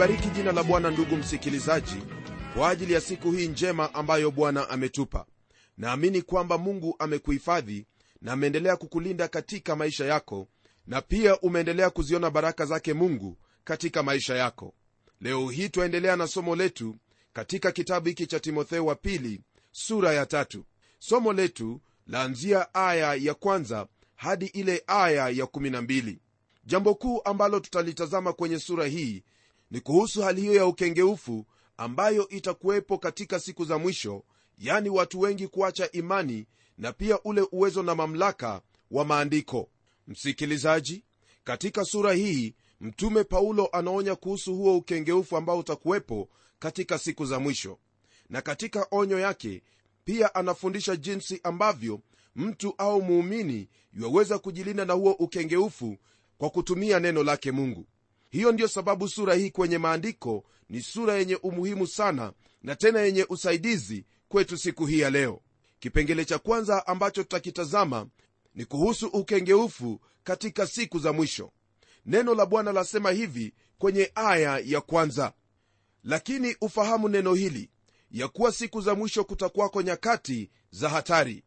nalibariki jina la bwana ndugu msikilizaji kwa ajili ya siku hii njema ambayo bwana ametupa. Naamini kwamba mungu amekuhifadhi na ameendelea kukulinda katika maisha yako na pia umeendelea kuziona baraka zake mungu katika maisha yako. Leo hii twaendelea na somo letu katika kitabu hiki cha timotheo wa pili sura ya tatu. Somo letu laanzia aya ya kwanza hadi ile aya ya 12 jambo kuu ambalo tutalitazama kwenye sura hii ni kuhusu hali hiyo ya ukengeufu ambayo itakuwepo katika siku za mwisho yani watu wengi kuacha imani na pia ule uwezo na mamlaka wa maandiko. Msikilizaji katika sura hii mtume paulo anaonya kuhusu huo ukengeufu ambao utakuwepo katika siku za mwisho. Na katika onyo yake pia anafundisha jinsi ambavyo mtu au muumini yuwaweza kujilinda na huo ukengeufu kwa kutumia neno lake mungu hiyo ndiyo sababu sura hii kwenye maandiko ni sura yenye umuhimu sana na tena yenye usaidizi kwetu siku hii ya leo. Kipengele cha kwanza ambacho tutakitazama ni kuhusu ukengeufu katika siku za mwisho. Neno la bwana lasema hivi kwenye aya ya kwanza. Lakini ufahamu neno hili ya kuwa siku za mwisho kutakuwako nyakati za hatari.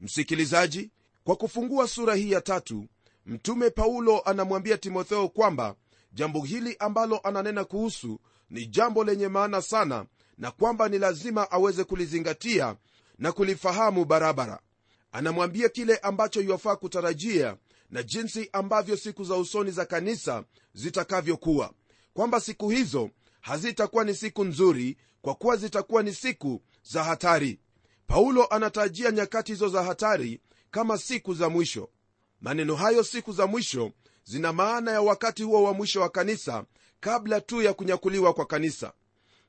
Msikilizaji kwa kufungua sura hii ya tatu mtume paulo anamwambia timotheo kwamba jambo hili ambalo ananena kuhusu ni jambo lenye maana sana na kwamba ni lazima aweze kulizingatia na kulifahamu barabara. Anamwambia kile ambacho iwafaa kutarajia na jinsi ambavyo siku za usoni za kanisa zitakavyokuwa. Kwamba siku hizo hazitakuwa ni siku nzuri kwa kuwa zitakuwa ni siku za hatari. Paulo anatajia nyakati hizo za hatari kama siku za mwisho. Maneno hayo siku za mwisho zina maana ya wakati huo wa mwisho wa kanisa kabla tu ya kunyakuliwa kwa kanisa.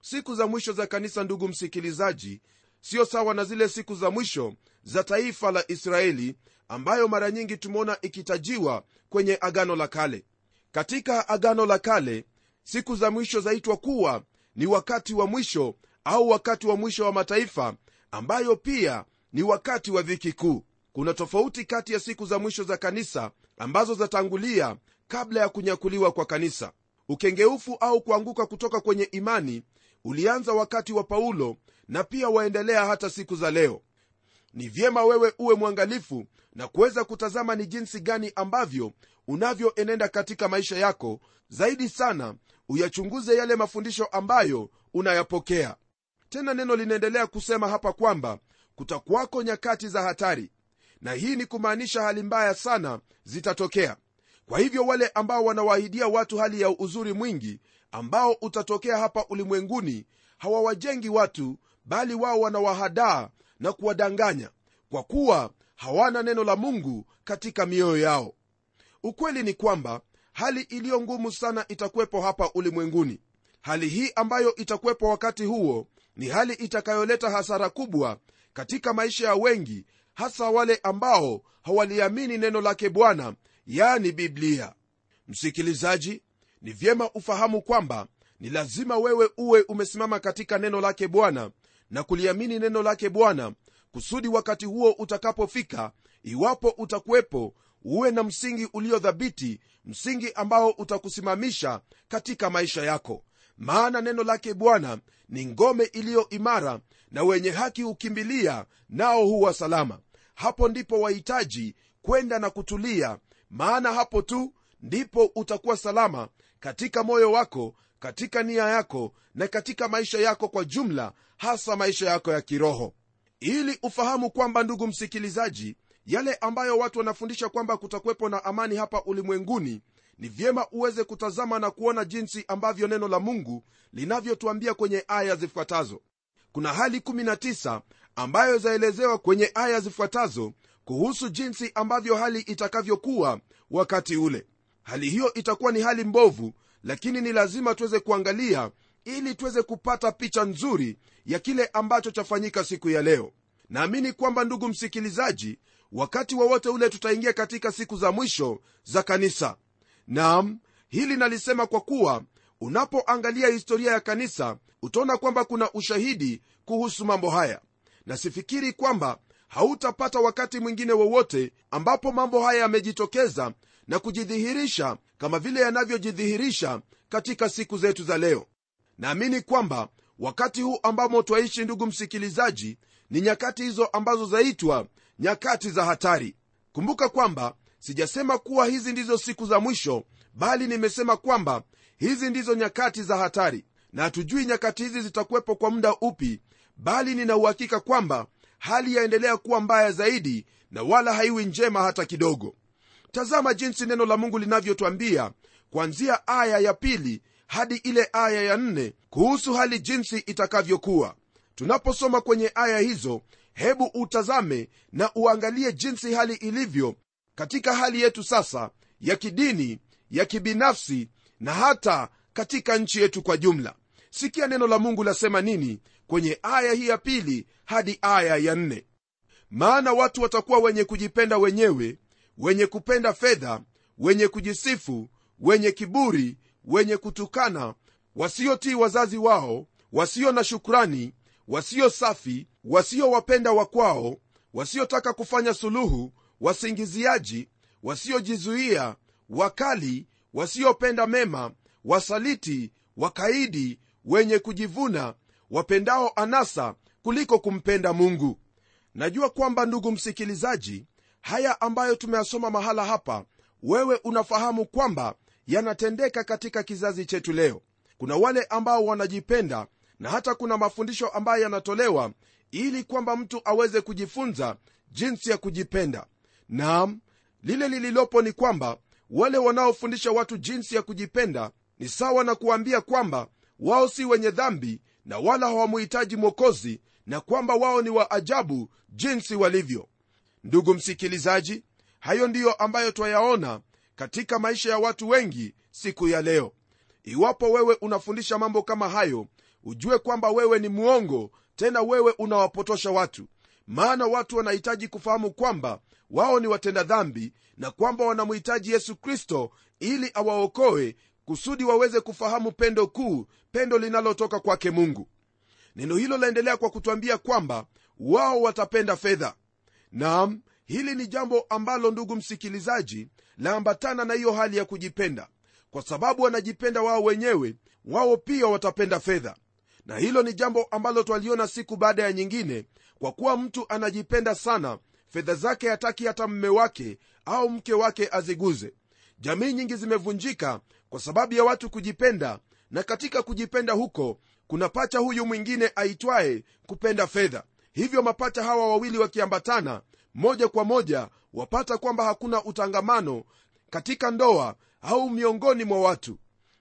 Siku za mwisho za kanisa ndugu msikilizaji sio sawa na zile siku za mwisho za taifa la israeli ambayo mara nyingi tumeona ikitajiwa kwenye agano la kale. Katika agano la kale siku za mwisho zaitwa kuwa ni wakati wa mwisho au wakati wa mwisho wa mataifa ambayo pia ni wakati wa dhiki kuu kuna tofauti kati ya siku za mwisho za kanisa ambazo zatangulia kabla ya kunyakuliwa kwa kanisa. Ukengeufu au kuanguka kutoka kwenye imani ulianza wakati wa paulo na pia waendelea hata siku za leo. Ni vyema wewe uwe mwangalifu na kuweza kutazama ni jinsi gani ambavyo unavyoenenda katika maisha yako zaidi sana uyachunguze yale mafundisho ambayo unayapokea. Tena neno linaendelea kusema hapa kwamba kutakuwako nyakati za hatari na hii ni kumaanisha hali mbaya sana zitatokea. Kwa hivyo wale ambao wanawaahidia watu hali ya uzuri mwingi ambao utatokea hapa ulimwenguni hawawajengi watu bali wao wanawahadaa na kuwadanganya kwa kuwa hawana neno la mungu katika mioyo yao. Ukweli ni kwamba hali iliyo ngumu sana itakuwepo hapa ulimwenguni. Hali hii ambayo itakuwepo wakati huo ni hali itakayoleta hasara kubwa katika maisha ya wengi hasa wale ambao hawaliamini neno lake bwana yani biblia. Msikilizaji ni vyema ufahamu kwamba ni lazima wewe uwe umesimama katika neno lake bwana na kuliamini neno lake bwana kusudi wakati huo utakapofika iwapo utakuwepo uwe na msingi uliodhabiti msingi ambao utakusimamisha katika maisha yako. Maana neno lake bwana ni ngome iliyo imara na wenye haki hukimbilia nao huwa salama. Hapo ndipo wahitaji kwenda na kutulia maana hapo tu ndipo utakuwa salama katika moyo wako katika nia yako na katika maisha yako kwa jumla hasa maisha yako ya kiroho. Ili ufahamu kwamba ndugu msikilizaji yale ambayo watu wanafundisha kwamba kutakuwepo na amani hapa ulimwenguni ni vyema uweze kutazama na kuona jinsi ambavyo neno la mungu linavyotuambia kwenye aya zifuatazo. Kuna hali 19 ambayo zaelezewa kwenye aya zifuatazo kuhusu jinsi ambavyo hali itakavyokuwa wakati ule. Hali hiyo itakuwa ni hali mbovu lakini ni lazima tuweze kuangalia ili tuweze kupata picha nzuri ya kile ambacho chafanyika siku ya leo. Naamini kwamba ndugu msikilizaji wakati wowote wa ule tutaingia katika siku za mwisho za kanisa nam hili nalisema kwa kuwa unapoangalia historia ya kanisa utaona kwamba kuna ushahidi kuhusu mambo haya. Na sifikiri kwamba hautapata wakati mwingine wowote ambapo mambo haya yamejitokeza na kujidhihirisha kama vile yanavyojidhihirisha katika siku zetu za leo. Naamini kwamba wakati huu ambamo twaishi ndugu msikilizaji ni nyakati hizo ambazo zaitwa nyakati za hatari. Kumbuka kwamba sijasema kuwa hizi ndizo siku za mwisho bali nimesema kwamba hizi ndizo nyakati za hatari. Na hatujui nyakati hizi zitakuwepo kwa muda upi bali nina uhakika kwamba hali yaendelea kuwa mbaya zaidi na wala haiwi njema hata kidogo. Tazama jinsi neno la mungu linavyotwambia kuanzia aya ya pili hadi ile aya ya nne kuhusu hali jinsi itakavyokuwa. Tunaposoma kwenye aya hizo hebu utazame na uangalie jinsi hali ilivyo katika hali yetu sasa ya kidini ya kibinafsi na hata katika nchi yetu kwa jumla. Sikia neno la mungu lasema nini kwenye aya hii ya pili hadi aya ya nne. Maana watu watakuwa wenye kujipenda wenyewe wenye kupenda fedha wenye kujisifu wenye kiburi wenye kutukana wasiotii wazazi wao wasio na shukrani wasio safi wasiowapenda wakwao wasiotaka kufanya suluhu wasingiziaji wasiojizuia wakali wasiopenda mema wasaliti wakaidi wenye kujivuna wapendao anasa kuliko kumpenda mungu. Najua kwamba ndugu msikilizaji haya ambayo tumeyasoma mahala hapa wewe unafahamu kwamba yanatendeka katika kizazi chetu leo. Kuna wale ambao wanajipenda na hata kuna mafundisho ambayo yanatolewa ili kwamba mtu aweze kujifunza jinsi ya kujipenda naam lile lililopo ni kwamba wale wanaofundisha watu jinsi ya kujipenda ni sawa na kuwaambia kwamba wao si wenye dhambi na wala hawamuhitaji mwokozi na kwamba wao ni wa ajabu jinsi walivyo. Ndugu msikilizaji hayo ndiyo ambayo twayaona katika maisha ya watu wengi siku ya leo. Iwapo wewe unafundisha mambo kama hayo ujue kwamba wewe ni mwongo tena wewe unawapotosha watu maana watu wanahitaji kufahamu kwamba wao ni watenda dhambi na kwamba wanamhitaji yesu kristo ili awaokoe kusudi waweze kufahamu pendo kuu pendo linalotoka kwake mungu. Neno hilo laendelea kwa kutwambia kwamba wao watapenda fedha. Naam hili ni jambo ambalo ndugu msikilizaji laambatana na hiyo hali ya kujipenda. Kwa sababu wanajipenda wao wenyewe wao pia watapenda fedha. Na hilo ni jambo ambalo twaliona siku baada ya nyingine kwa kuwa mtu anajipenda sana fedha zake hataki hata mme wake au mke wake aziguze. Jamii nyingi zimevunjika kwa sababu ya watu kujipenda na katika kujipenda huko kuna pacha huyu mwingine aitwaye kupenda fedha. Hivyo mapacha hawa wawili wakiambatana moja kwa moja wapata kwamba hakuna utangamano katika ndoa au miongoni mwa watu.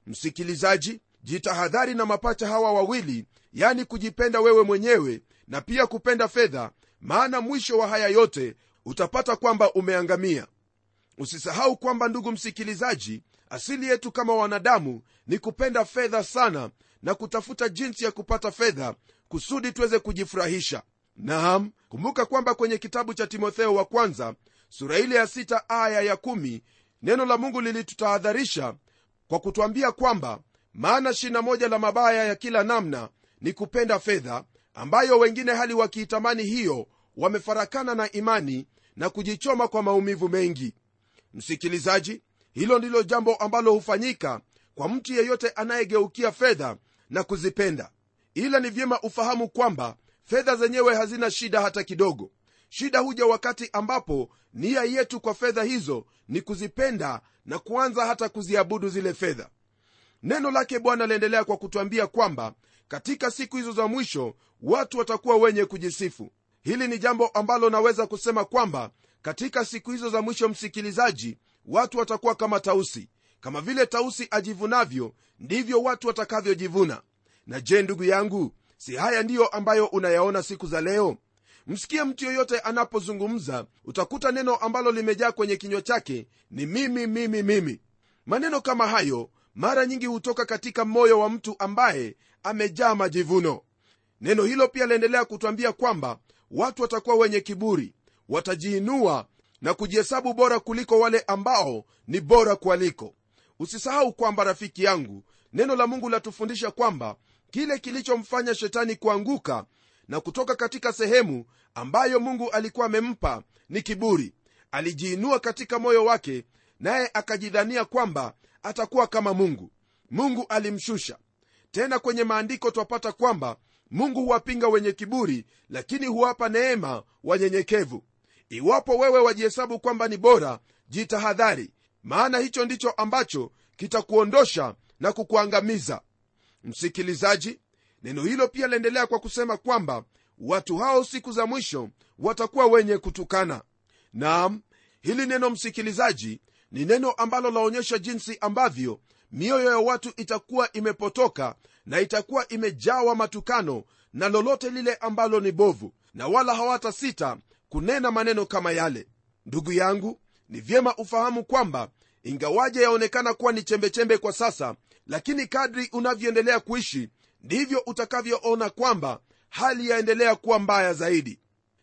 Msikilizaji jitahadhari na mapacha hawa wawili yani kujipenda wewe mwenyewe na pia kupenda fedha maana mwisho wa haya yote utapata kwamba umeangamia. Usisahau kwamba ndugu msikilizaji asili yetu kama wanadamu ni kupenda fedha sana na kutafuta jinsi ya kupata fedha kusudi tuweze kujifurahisha. Naam kumbuka kwamba kwenye kitabu cha timotheo wa kwanza sura ile ya sita aya ya kumi neno la mungu lilitutahadharisha kwa kutwambia kwamba maana shina moja la mabaya ya kila namna ni kupenda fedha ambayo wengine hali wakiitamani hiyo wamefarakana na imani na kujichoma kwa maumivu mengi. Msikilizaji hilo ndilo jambo ambalo hufanyika kwa mtu yeyote anayegeukia fedha na kuzipenda. Ila ni vyema ufahamu kwamba fedha zenyewe hazina shida hata kidogo. Shida huja wakati ambapo nia yetu kwa fedha hizo ni kuzipenda na kuanza hata kuziabudu zile fedha. Neno lake bwana laendelea kwa kutwambia kwamba katika siku hizo za mwisho watu watakuwa wenye kujisifu. Hili ni jambo ambalo naweza kusema kwamba katika siku hizo za mwisho msikilizaji watu watakuwa kama tausi. Kama vile tausi ajivunavyo ndivyo watu watakavyojivuna. Na je ndugu yangu si haya ndiyo ambayo unayaona siku za leo? Msikie mtu yoyote anapozungumza utakuta neno ambalo limejaa kwenye kinywa chake ni mimi mimi mimi. Maneno kama hayo mara nyingi hutoka katika moyo wa mtu ambaye amejaa majivuno. Neno hilo pia laendelea kutwambia kwamba watu watakuwa wenye kiburi watajiinua na kujihesabu bora kuliko wale ambao ni bora kualiko usisahau kwamba rafiki yangu neno la mungu latufundisha kwamba kile kilichomfanya shetani kuanguka na kutoka katika sehemu ambayo mungu alikuwa amempa ni kiburi. Alijiinua katika moyo wake naye akajidhania kwamba atakuwa kama mungu. Mungu alimshusha. Tena kwenye maandiko twapata kwamba mungu huwapinga wenye kiburi lakini huwapa neema wanyenyekevu. Iwapo wewe wajihesabu kwamba ni bora jitahadhari maana hicho ndicho ambacho kitakuondosha na kukuangamiza. Msikilizaji neno hilo pia laendelea kwa kusema kwamba watu hao siku za mwisho watakuwa wenye kutukana. Naam hili neno msikilizaji ni neno ambalo laonyesha jinsi ambavyo mioyo ya watu itakuwa imepotoka na itakuwa imejawa matukano na lolote lile ambalo ni bovu na wala hawata sita kunena maneno kama yale. Ndugu yangu ni vyema ufahamu kwamba ingawaje yaonekana kuwa ni chembechembe kwa sasa lakini kadri unavyoendelea kuishi ndivyo utakavyoona kwamba hali yaendelea kuwa mbaya zaidi.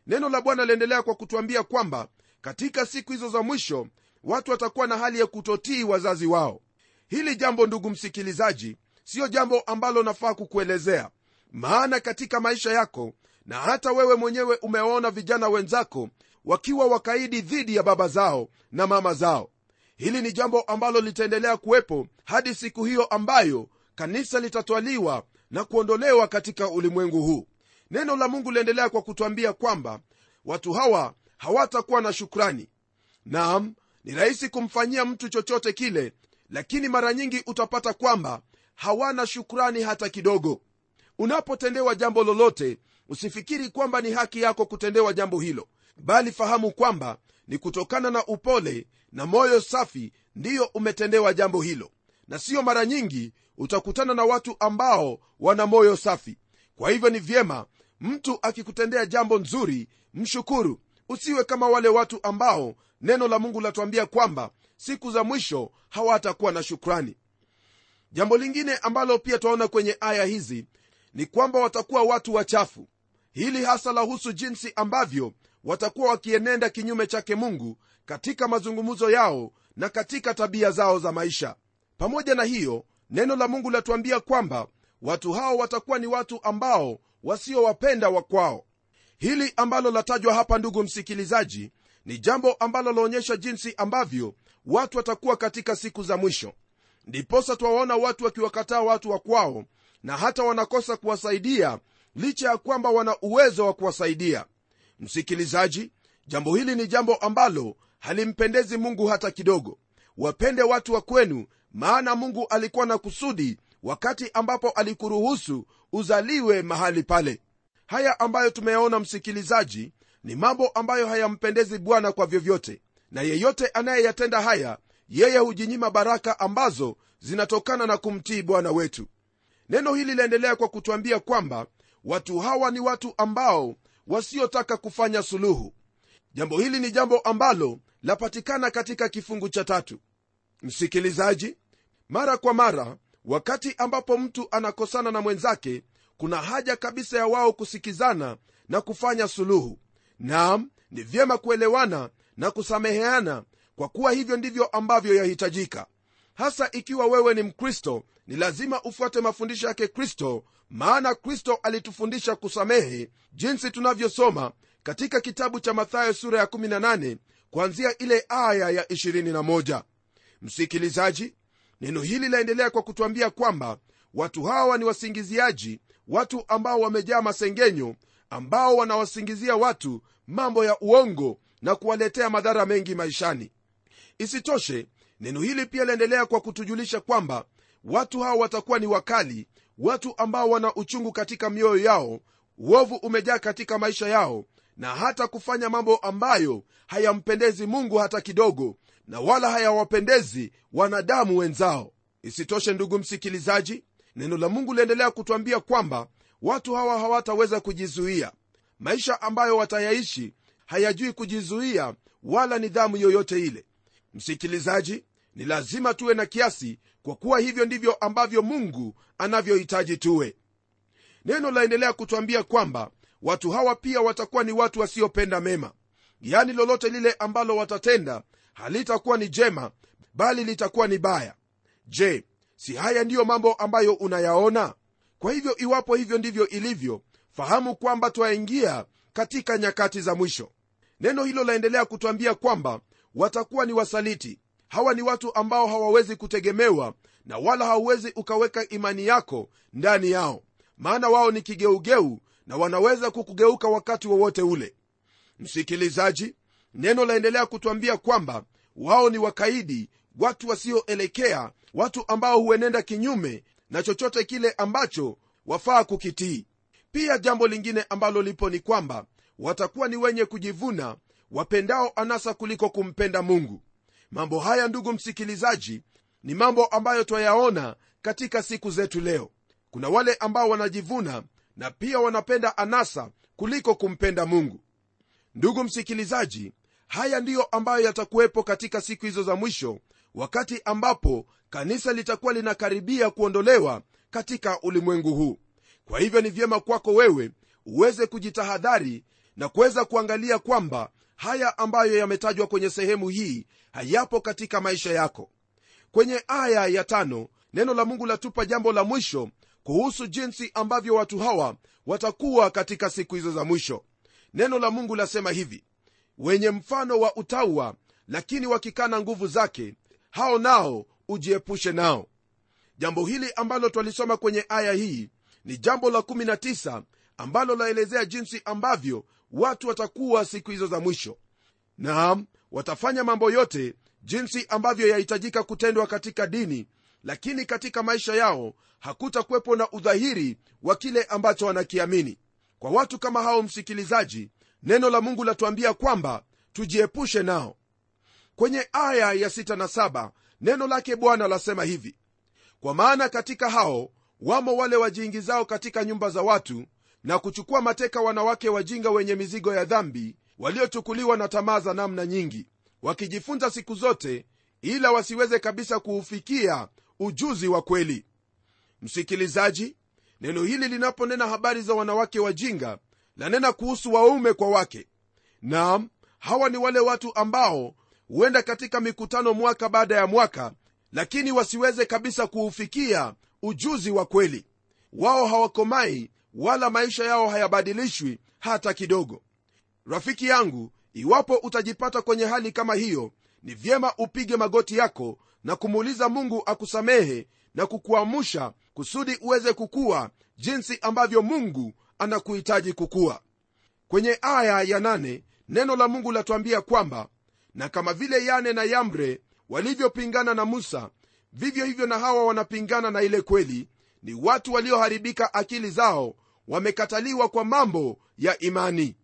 Neno la bwana liendelea kwa kutwambia kwamba katika siku hizo za mwisho watu watakuwa na hali ya kutotii wazazi wao. Hili jambo ndugu msikilizaji siyo jambo ambalo nafaa kukuelezea. Maana katika maisha yako na hata wewe mwenyewe umewaona vijana wenzako wakiwa wakaidi dhidi ya baba zao na mama zao. Hili ni jambo ambalo litaendelea kuwepo hadi siku hiyo ambayo kanisa litatwaliwa na kuondolewa katika ulimwengu huu. Neno la mungu liendelea kwa kutwambia kwamba watu hawa hawatakuwa na shukrani. Naam ni rahisi kumfanyia mtu chochote kile lakini mara nyingi utapata kwamba hawana shukrani hata kidogo. Unapotendewa jambo lolote usifikiri kwamba ni haki yako kutendewa jambo hilo bali fahamu kwamba ni kutokana na upole na moyo safi ndiyo umetendewa jambo hilo. Na siyo mara nyingi utakutana na watu ambao wana moyo safi. Kwa hivyo ni vyema mtu akikutendea jambo nzuri mshukuru. Usiwe kama wale watu ambao neno la mungu latuambia kwamba siku za mwisho hawatakuwa na shukrani. Jambo lingine ambalo pia twaona kwenye aya hizi ni kwamba watakuwa watu wachafu. Hili hasa lahusu jinsi ambavyo watakuwa wakienenda kinyume chake mungu katika mazungumzo yao na katika tabia zao za maisha. Pamoja na hiyo neno la mungu latuambia kwamba watu hao watakuwa ni watu ambao wasiowapenda wakwao hili ambalo latajwa hapa ndugu msikilizaji ni jambo ambalo laonyesha jinsi ambavyo watu watakuwa katika siku za mwisho. Ndiposa twawaona watu wakiwakataa watu wa kwao na hata wanakosa kuwasaidia licha ya kwamba wana uwezo wa kuwasaidia. Msikilizaji jambo hili ni jambo ambalo halimpendezi mungu hata kidogo. Wapende watu wa kwenu maana mungu alikuwa na kusudi wakati ambapo alikuruhusu uzaliwe mahali pale. Haya ambayo tumeyaona msikilizaji ni mambo ambayo hayampendezi bwana kwa vyovyote na yeyote anayeyatenda haya yeye hujinyima baraka ambazo zinatokana na kumtii bwana wetu. Neno hili laendelea kwa kutwambia kwamba watu hawa ni watu ambao wasiotaka kufanya suluhu. Jambo hili ni jambo ambalo lapatikana katika kifungu cha tatu. Msikilizaji mara kwa mara wakati ambapo mtu anakosana na mwenzake kuna haja kabisa ya wao kusikizana na kufanya suluhu naam ni vyema kuelewana na kusameheana kwa kuwa hivyo ndivyo ambavyo yahitajika. Hasa ikiwa wewe ni mkristo ni lazima ufuate mafundisho yake kristo maana kristo alitufundisha kusamehe jinsi tunavyosoma katika kitabu cha mathayo sura ya 18 kuanzia ile aya ya 21 msikilizaji neno hili laendelea kwa kutwambia kwamba watu hawa ni wasingiziaji watu ambao wamejaa masengenyo ambao wanawasingizia watu mambo ya uongo na kuwaletea madhara mengi maishani. Isitoshe neno hili pia laendelea kwa kutujulisha kwamba watu hawa watakuwa ni wakali watu ambao wana uchungu katika mioyo yao uovu umejaa katika maisha yao na hata kufanya mambo ambayo hayampendezi mungu hata kidogo na wala hayawapendezi wanadamu wenzao. Isitoshe ndugu msikilizaji neno la mungu liendelea kutwambia kwamba watu hawa hawataweza kujizuia. Maisha ambayo watayaishi hayajui kujizuia wala nidhamu yoyote ile. Msikilizaji ni lazima tuwe na kiasi kwa kuwa hivyo ndivyo ambavyo mungu anavyohitaji tuwe. Neno laendelea kutwambia kwamba watu hawa pia watakuwa ni watu wasiopenda mema. Yani lolote lile ambalo watatenda halitakuwa ni jema bali litakuwa ni baya. Je si haya ndiyo mambo ambayo unayaona kwa hivyo iwapo hivyo ndivyo ilivyo fahamu kwamba twaingia katika nyakati za mwisho. Neno hilo laendelea kutwambia kwamba watakuwa ni wasaliti. Hawa ni watu ambao hawawezi kutegemewa na wala hauwezi ukaweka imani yako ndani yao. Maana wao ni kigeugeu na wanaweza kukugeuka wakati wowote ule. Msikilizaji neno laendelea kutwambia kwamba wao ni wakaidi watu wasioelekea watu ambao huenenda kinyume na chochote kile ambacho wafaa kukitii. Pia jambo lingine ambalo lipo ni kwamba watakuwa ni wenye kujivuna wapendao anasa kuliko kumpenda mungu. Mambo haya ndugu msikilizaji ni mambo ambayo twayaona katika siku zetu leo. Kuna wale ambao wanajivuna na pia wanapenda anasa kuliko kumpenda mungu. Ndugu msikilizaji haya ndiyo ambayo yatakuwepo katika siku hizo za mwisho wakati ambapo kanisa litakuwa linakaribia kuondolewa katika ulimwengu huu. Kwa hivyo ni vyema kwako wewe uweze kujitahadhari na kuweza kuangalia kwamba haya ambayo yametajwa kwenye sehemu hii hayapo katika maisha yako. Kwenye aya ya tano neno la mungu latupa jambo la mwisho kuhusu jinsi ambavyo watu hawa watakuwa katika siku hizo za mwisho. Neno la mungu lasema hivi wenye mfano wa utaua lakini wakikana nguvu zake hao nao ujiepushe nao. Jambo hili ambalo twalisoma kwenye aya hii ni jambo la 19 ambalo laelezea jinsi ambavyo watu watakuwa siku hizo za mwisho. Naam watafanya mambo yote jinsi ambavyo yahitajika kutendwa katika dini lakini katika maisha yao hakutakuwepo na udhahiri wa kile ambacho wanakiamini. Kwa watu kama hao msikilizaji neno la mungu latuambia kwamba tujiepushe nao. Kwenye aya ya 6 na 7 neno lake bwana lasema hivi kwa maana katika hao wamo wale wajiingizao katika nyumba za watu na kuchukua mateka wanawake wajinga wenye mizigo ya dhambi waliochukuliwa na tamaa za namna nyingi wakijifunza siku zote ila wasiweze kabisa kuufikia ujuzi wa kweli. Msikilizaji neno hili linaponena habari za wanawake wajinga lanena kuhusu waume kwa wake. Naam hawa ni wale watu ambao huenda katika mikutano mwaka baada ya mwaka lakini wasiweze kabisa kuufikia ujuzi wa kweli. Wao hawakomai wala maisha yao hayabadilishwi hata kidogo. Rafiki yangu iwapo utajipata kwenye hali kama hiyo ni vyema upige magoti yako na kumuuliza mungu akusamehe na kukuamusha kusudi uweze kukuwa jinsi ambavyo mungu anakuhitaji kukuwa kwenye aya ya nane, neno la mungu latuambia kwamba na kama vile yane na yambre walivyopingana na musa vivyo hivyo na hawa wanapingana na ile kweli. Ni watu walioharibika akili zao wamekataliwa kwa mambo ya imani.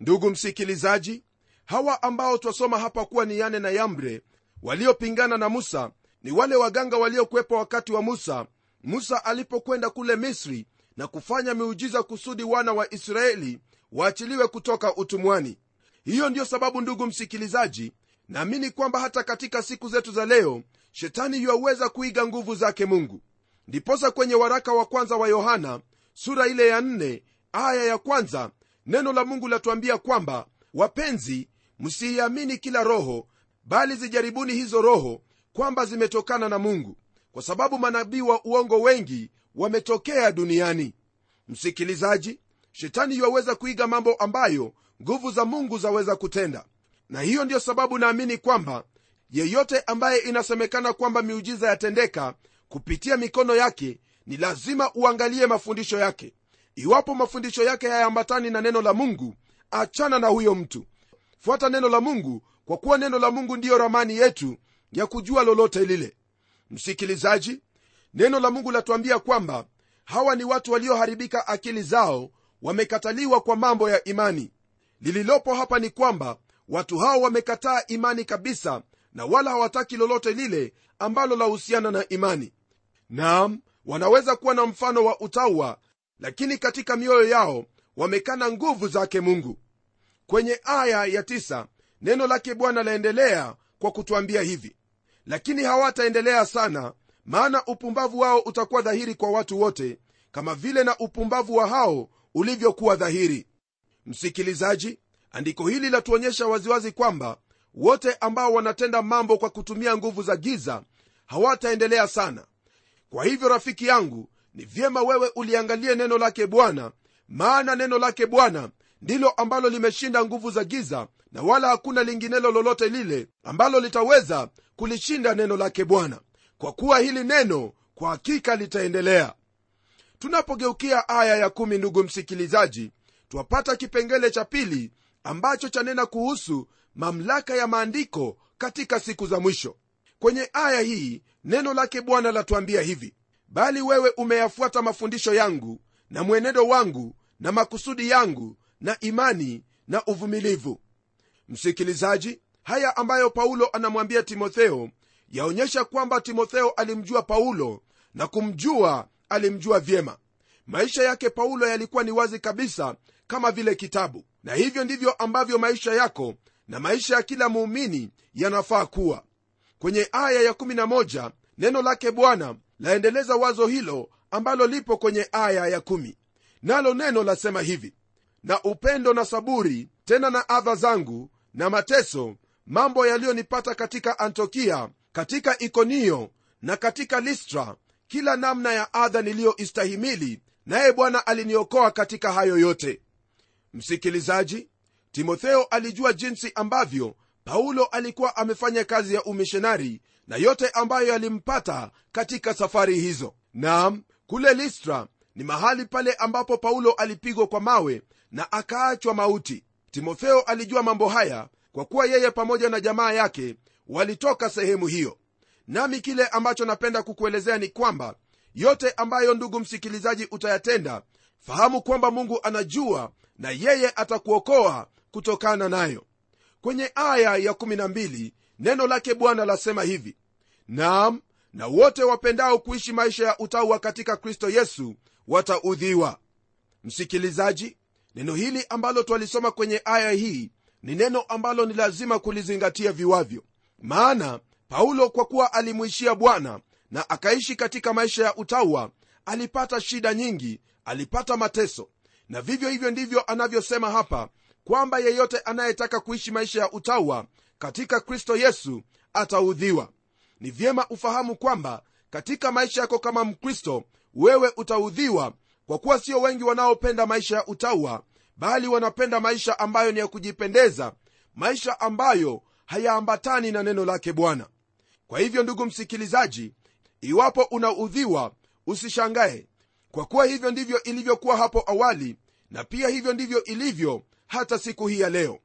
Ndugu msikilizaji hawa ambao twasoma hapa kuwa ni yane na yambre waliopingana na musa ni wale waganga waliokuwepo wakati wa musa. Musa alipokwenda kule misri na kufanya miujiza kusudi wana wa israeli waachiliwe kutoka utumwani hiyo ndiyo sababu ndugu msikilizaji naamini kwamba hata katika siku zetu za leo shetani yuaweza kuiga nguvu zake mungu. Ndiposa kwenye waraka wa kwanza wa yohana sura ile ya nne aya ya kwanza neno la mungu latuambia kwamba wapenzi msiiamini kila roho bali zijaribuni hizo roho kwamba zimetokana na mungu kwa sababu manabii wa uongo wengi wametokea duniani. Msikilizaji shetani yuwaweza kuiga mambo ambayo nguvu za mungu zaweza kutenda. Na hiyo ndiyo sababu naamini kwamba yeyote ambaye inasemekana kwamba miujiza yatendeka kupitia mikono yake ni lazima uangalie mafundisho yake. Iwapo mafundisho yake hayaambatani na neno la mungu achana na huyo mtu. Fuata neno la mungu kwa kuwa neno la mungu ndiyo ramani yetu ya kujua lolote lile. Msikilizaji neno la mungu latuambia kwamba hawa ni watu walioharibika akili zao wamekataliwa kwa mambo ya imani lililopo hapa ni kwamba watu hao wamekataa imani kabisa na wala hawataki lolote lile ambalo lahusiana na imani. Naam wanaweza kuwa na mfano wa utawa lakini katika mioyo yao wamekana nguvu zake mungu. Kwenye aya ya tisa, neno lake bwana laendelea kwa kutwambia hivi lakini hawataendelea sana maana upumbavu wao utakuwa dhahiri kwa watu wote kama vile na upumbavu wa hao ulivyokuwa dhahiri msikilizaji andiko hili latuonyesha waziwazi kwamba wote ambao wanatenda mambo kwa kutumia nguvu za giza hawataendelea sana. Kwa hivyo rafiki yangu ni vyema wewe uliangalie neno lake bwana maana neno lake bwana ndilo ambalo limeshinda nguvu za giza na wala hakuna linginelo lolote lile ambalo litaweza kulishinda neno lake bwana. Kwa kuwa hili neno kwa hakika litaendelea. Tunapogeukia aya ya kumi ndugu msikilizaji twapata kipengele cha pili ambacho chanena kuhusu mamlaka ya maandiko katika siku za mwisho. Kwenye aya hii neno lake bwana latuambia hivi bali wewe umeyafuata mafundisho yangu na mwenendo wangu na makusudi yangu na imani na uvumilivu. Msikilizaji haya ambayo paulo anamwambia timotheo yaonyesha kwamba timotheo alimjua paulo na kumjua alimjua vyema. Maisha yake paulo yalikuwa ni wazi kabisa kama vile kitabu. Na hivyo ndivyo ambavyo maisha yako na maisha ya kila muumini yanafaa kuwa. Kwenye aya ya11 neno lake bwana laendeleza wazo hilo ambalo lipo kwenye aya ya 1 nalo neno lasema hivi na upendo na saburi tena na adha zangu na mateso mambo yaliyonipata katika antiokia katika ikonio na katika listra kila namna ya adha niliyoistahimili naye bwana aliniokoa katika hayo yote msikilizaji timotheo alijua jinsi ambavyo paulo alikuwa amefanya kazi ya umishonari na yote ambayo yalimpata katika safari hizo. Nam kule listra ni mahali pale ambapo paulo alipigwa kwa mawe na akaachwa mauti. Timotheo alijua mambo haya kwa kuwa yeye pamoja na jamaa yake walitoka sehemu hiyo. Nami kile ambacho napenda kukuelezea ni kwamba yote ambayo ndugu msikilizaji utayatenda fahamu kwamba mungu anajua na yeye atakuokoa kutokana nayo. Kwenye aya ya 12 neno lake bwana lasema hivi naam na wote wapendao kuishi maisha ya utawa katika kristo yesu wataudhiwa. Msikilizaji neno hili ambalo twalisoma kwenye aya hii ni neno ambalo ni lazima kulizingatia viwavyo. Maana paulo kwa kuwa alimwishia bwana na akaishi katika maisha ya utawa alipata shida nyingi alipata mateso. Na vivyo hivyo ndivyo anavyosema hapa kwamba yeyote anayetaka kuishi maisha ya utawa katika kristo yesu ataudhiwa. Ni vyema ufahamu kwamba katika maisha yako kama mkristo wewe utaudhiwa kwa kuwa sio wengi wanaopenda maisha ya utawa bali wanapenda maisha ambayo ni ya kujipendeza maisha ambayo hayaambatani na neno lake bwana. Kwa hivyo ndugu msikilizaji iwapo unaudhiwa usishangae kwa kuwa hivyo ndivyo ilivyokuwa hapo awali na pia hivyo ndivyo ilivyo hata siku hii ya leo.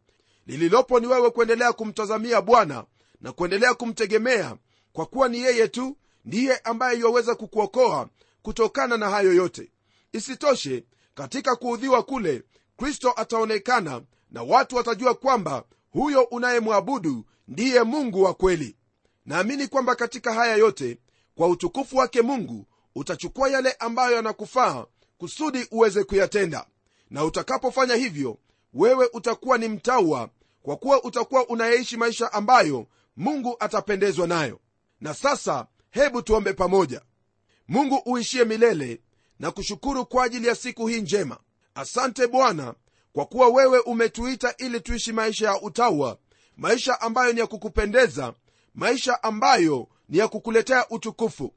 Lililopo ni wewe kuendelea kumtazamia bwana na kuendelea kumtegemea kwa kuwa ni yeye tu ndiye ambaye iwaweza kukuokoa kutokana na hayo yote. Isitoshe katika kuudhiwa kule kristo ataonekana na watu watajua kwamba huyo unayemwabudu ndiye mungu wa kweli. Naamini kwamba katika haya yote kwa utukufu wake mungu utachukua yale ambayo yanakufaa kusudi uweze kuyatenda. Na utakapofanya hivyo wewe utakuwa ni mtaua kwa kuwa utakuwa unayeishi maisha ambayo mungu atapendezwa nayo. Na sasa hebu tuombe pamoja. Mungu uishie milele na kushukuru kwa ajili ya siku hii njema. Asante bwana kwa kuwa wewe umetuita ili tuishi maisha ya utaua maisha ambayo ni ya kukupendeza maisha ambayo ni ya kukuletea utukufu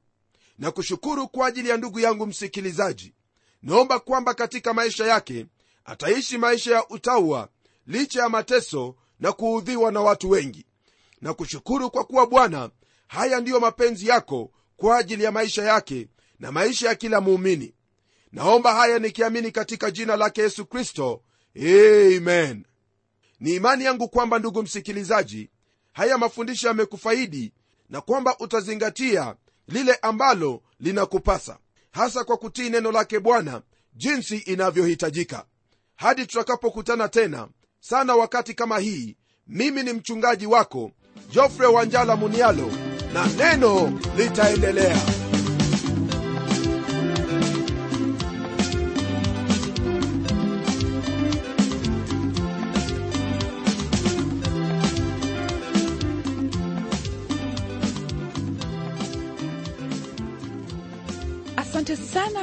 na kushukuru kwa ajili ya ndugu yangu msikilizaji. Naomba kwamba katika maisha yake ataishi maisha ya utaua licha ya mateso na kuudhiwa na watu wengi. Na kushukuru kwa kuwa bwana haya ndiyo mapenzi yako kwa ajili ya maisha yake na maisha ya kila muumini. Naomba haya nikiamini katika jina lake yesu kristo. Amen. Ni imani yangu kwamba ndugu msikilizaji haya mafundisho yamekufaidi na kwamba utazingatia lile ambalo linakupasa hasa kwa kutii neno lake bwana jinsi inavyohitajika. Hadi tutakapokutana tena sana wakati kama hii mimi ni mchungaji wako jofre wanjala munialo na neno litaendelea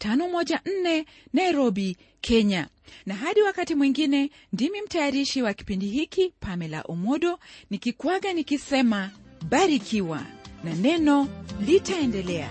21514 nairobi kenya. Na hadi wakati mwingine ndimi mtayarishi wa kipindi hiki pamela omodo nikikwaga nikisema barikiwa. Na neno litaendelea